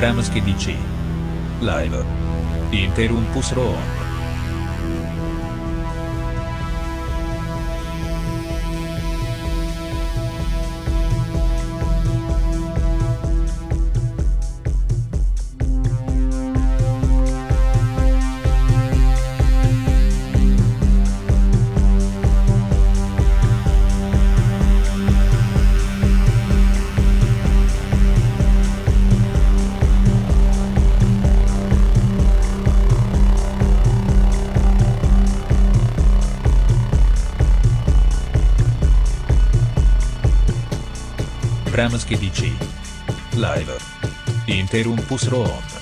Bramski DC. Live. Interumpus Rome. Bramski DC. Live. Interumpus Rome.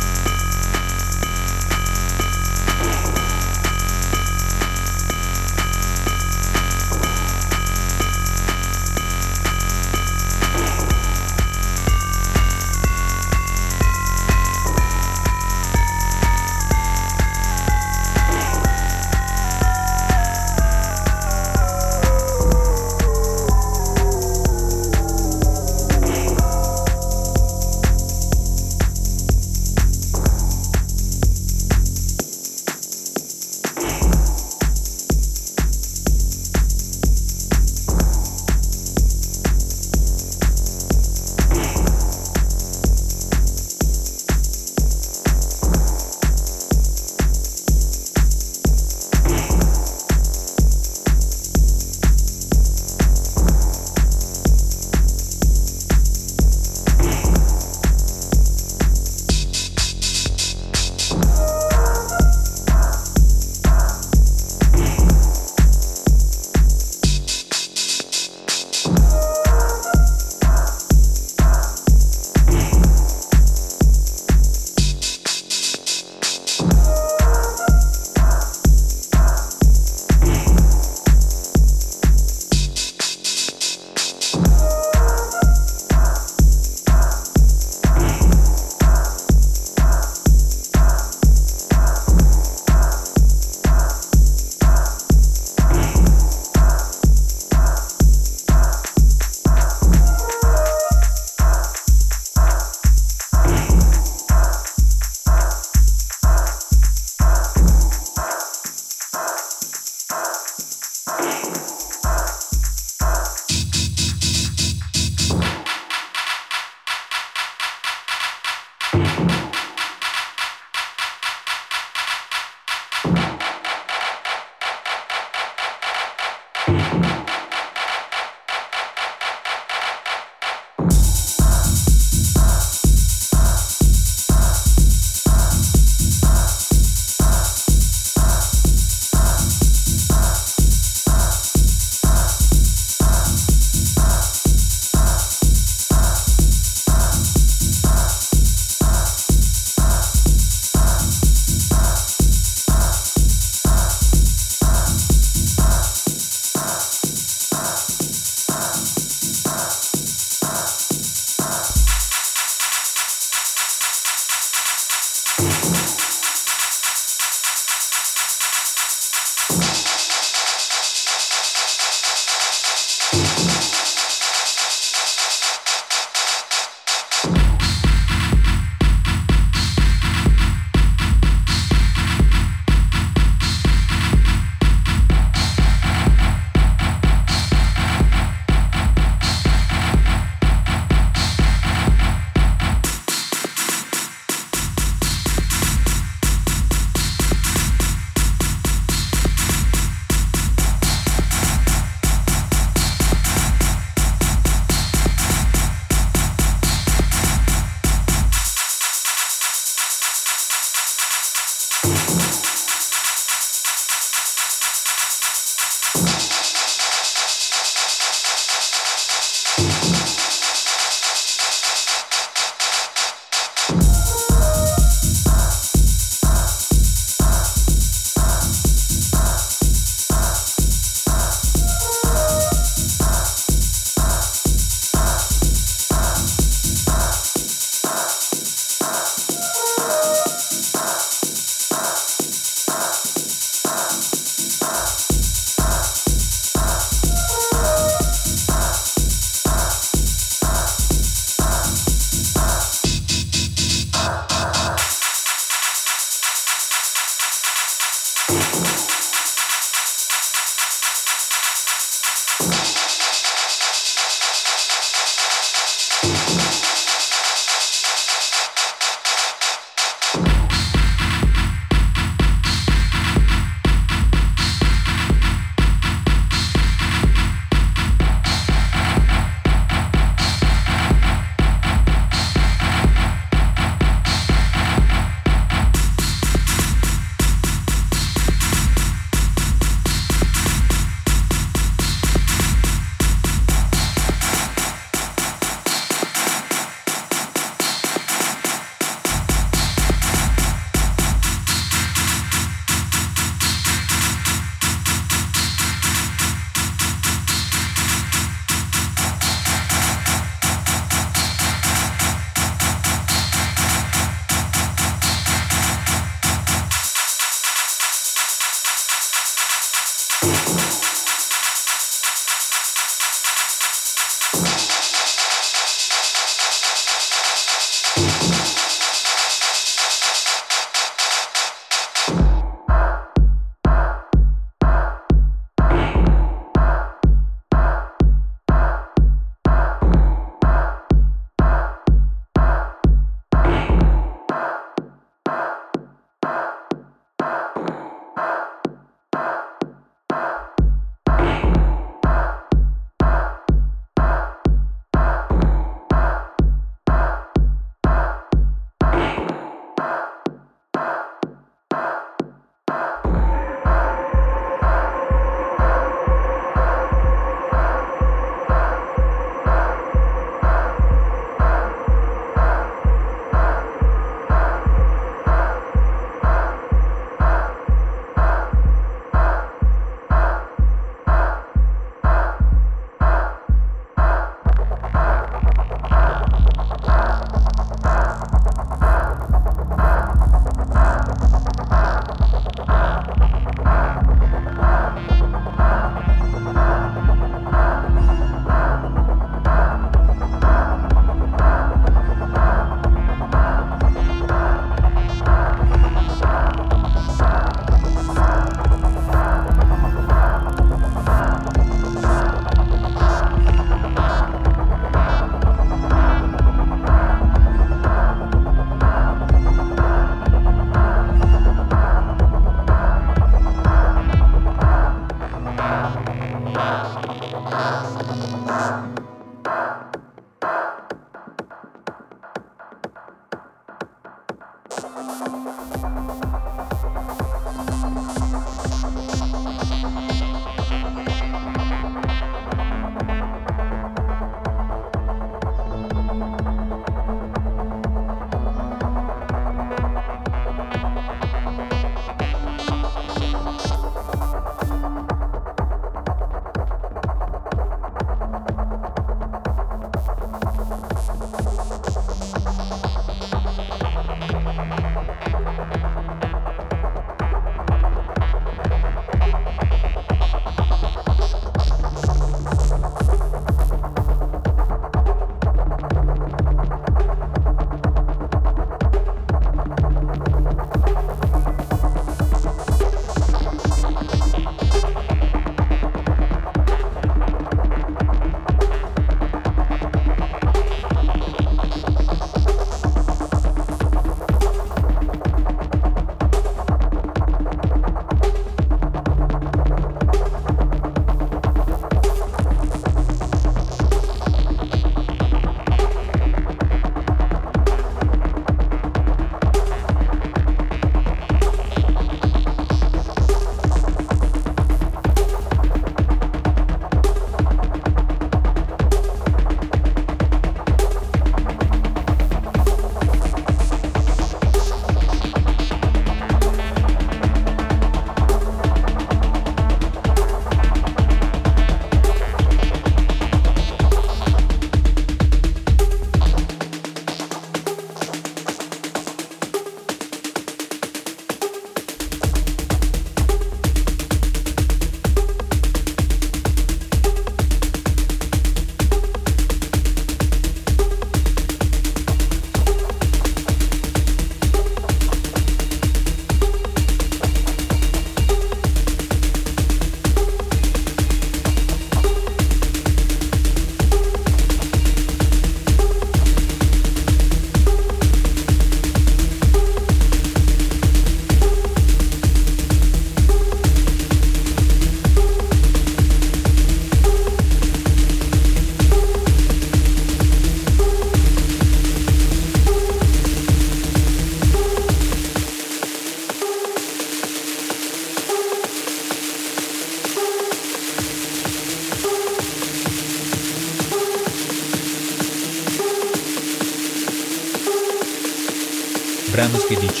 Branski DC.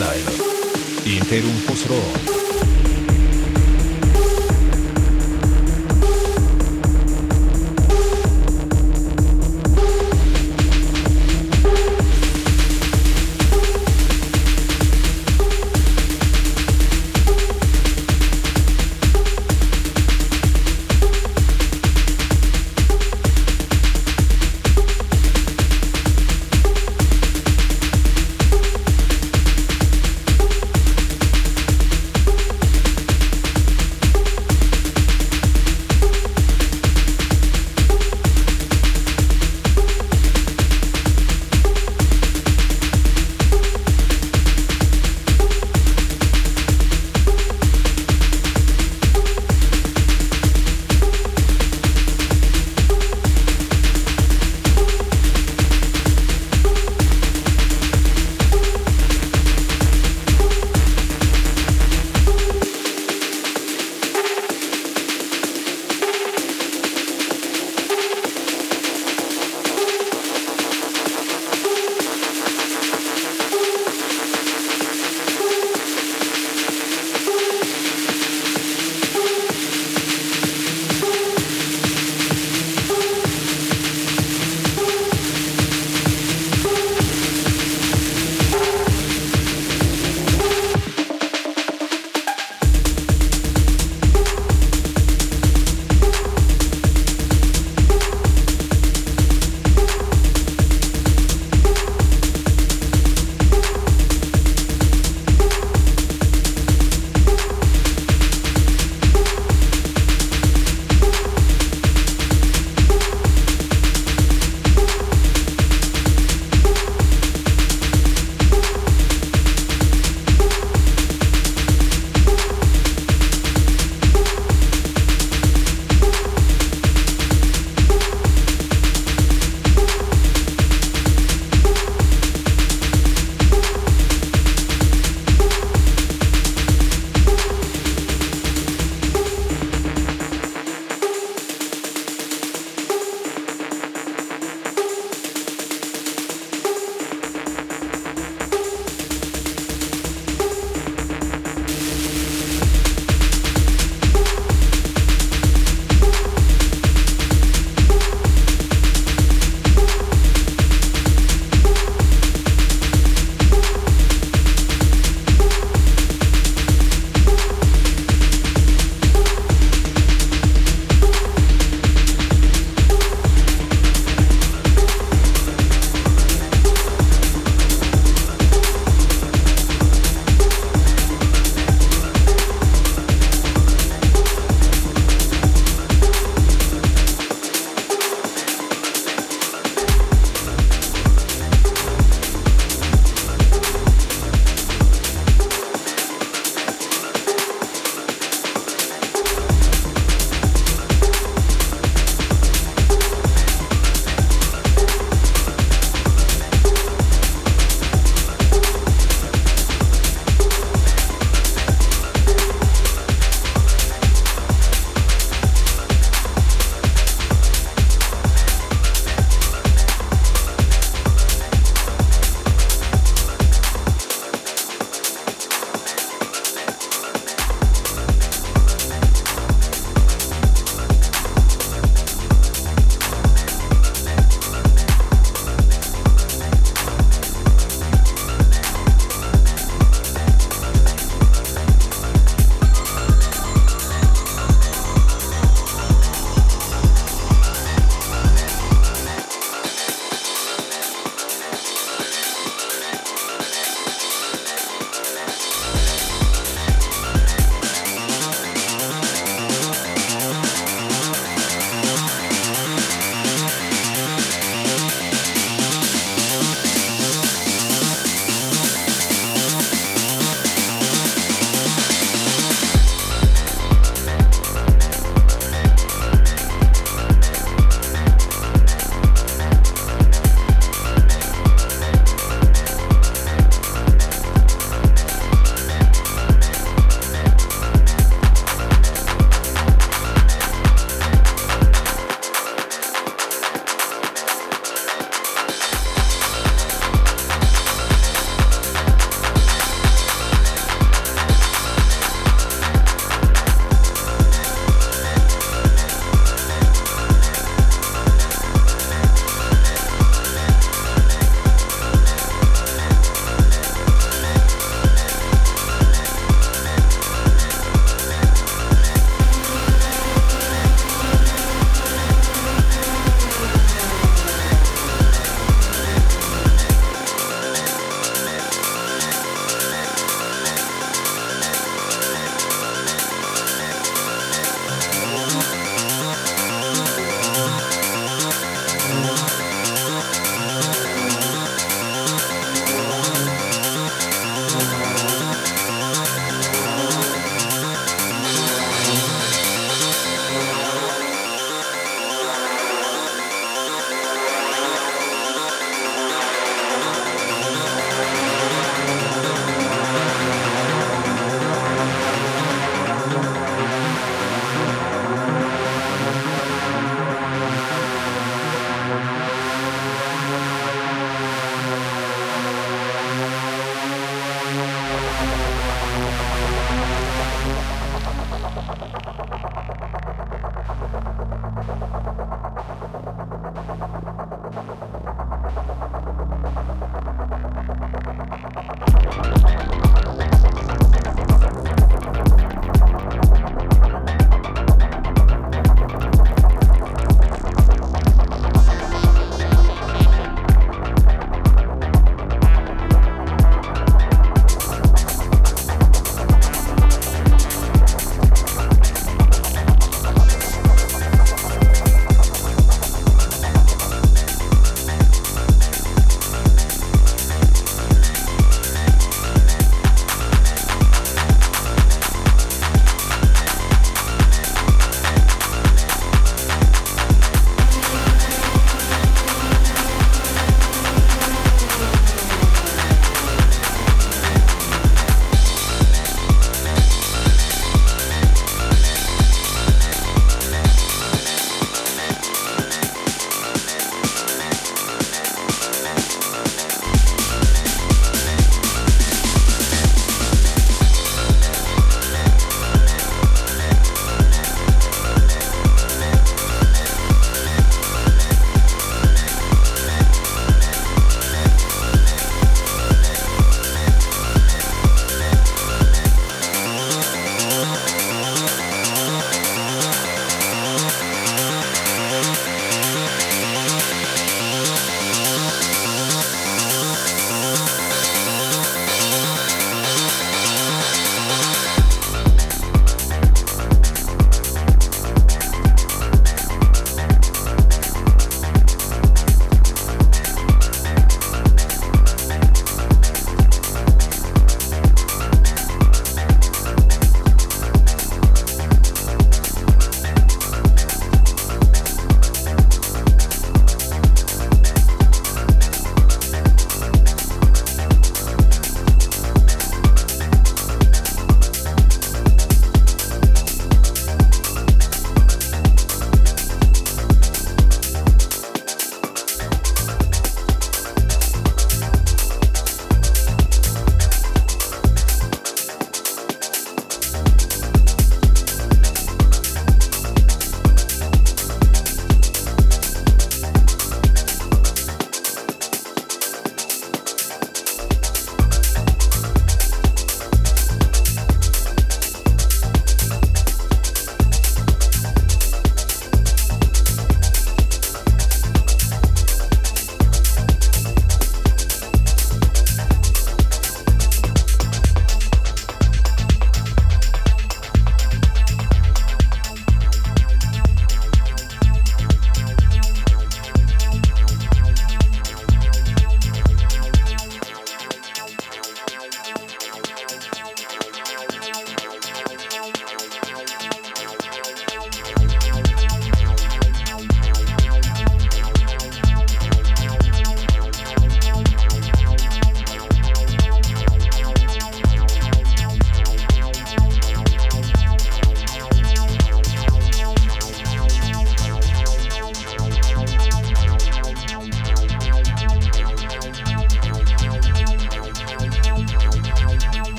Live. Interumpus Road.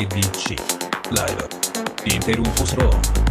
Gramsci DC. Live. Interrumpus Rome.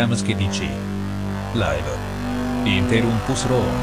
Brams che dici. Live. Interumpus Rome.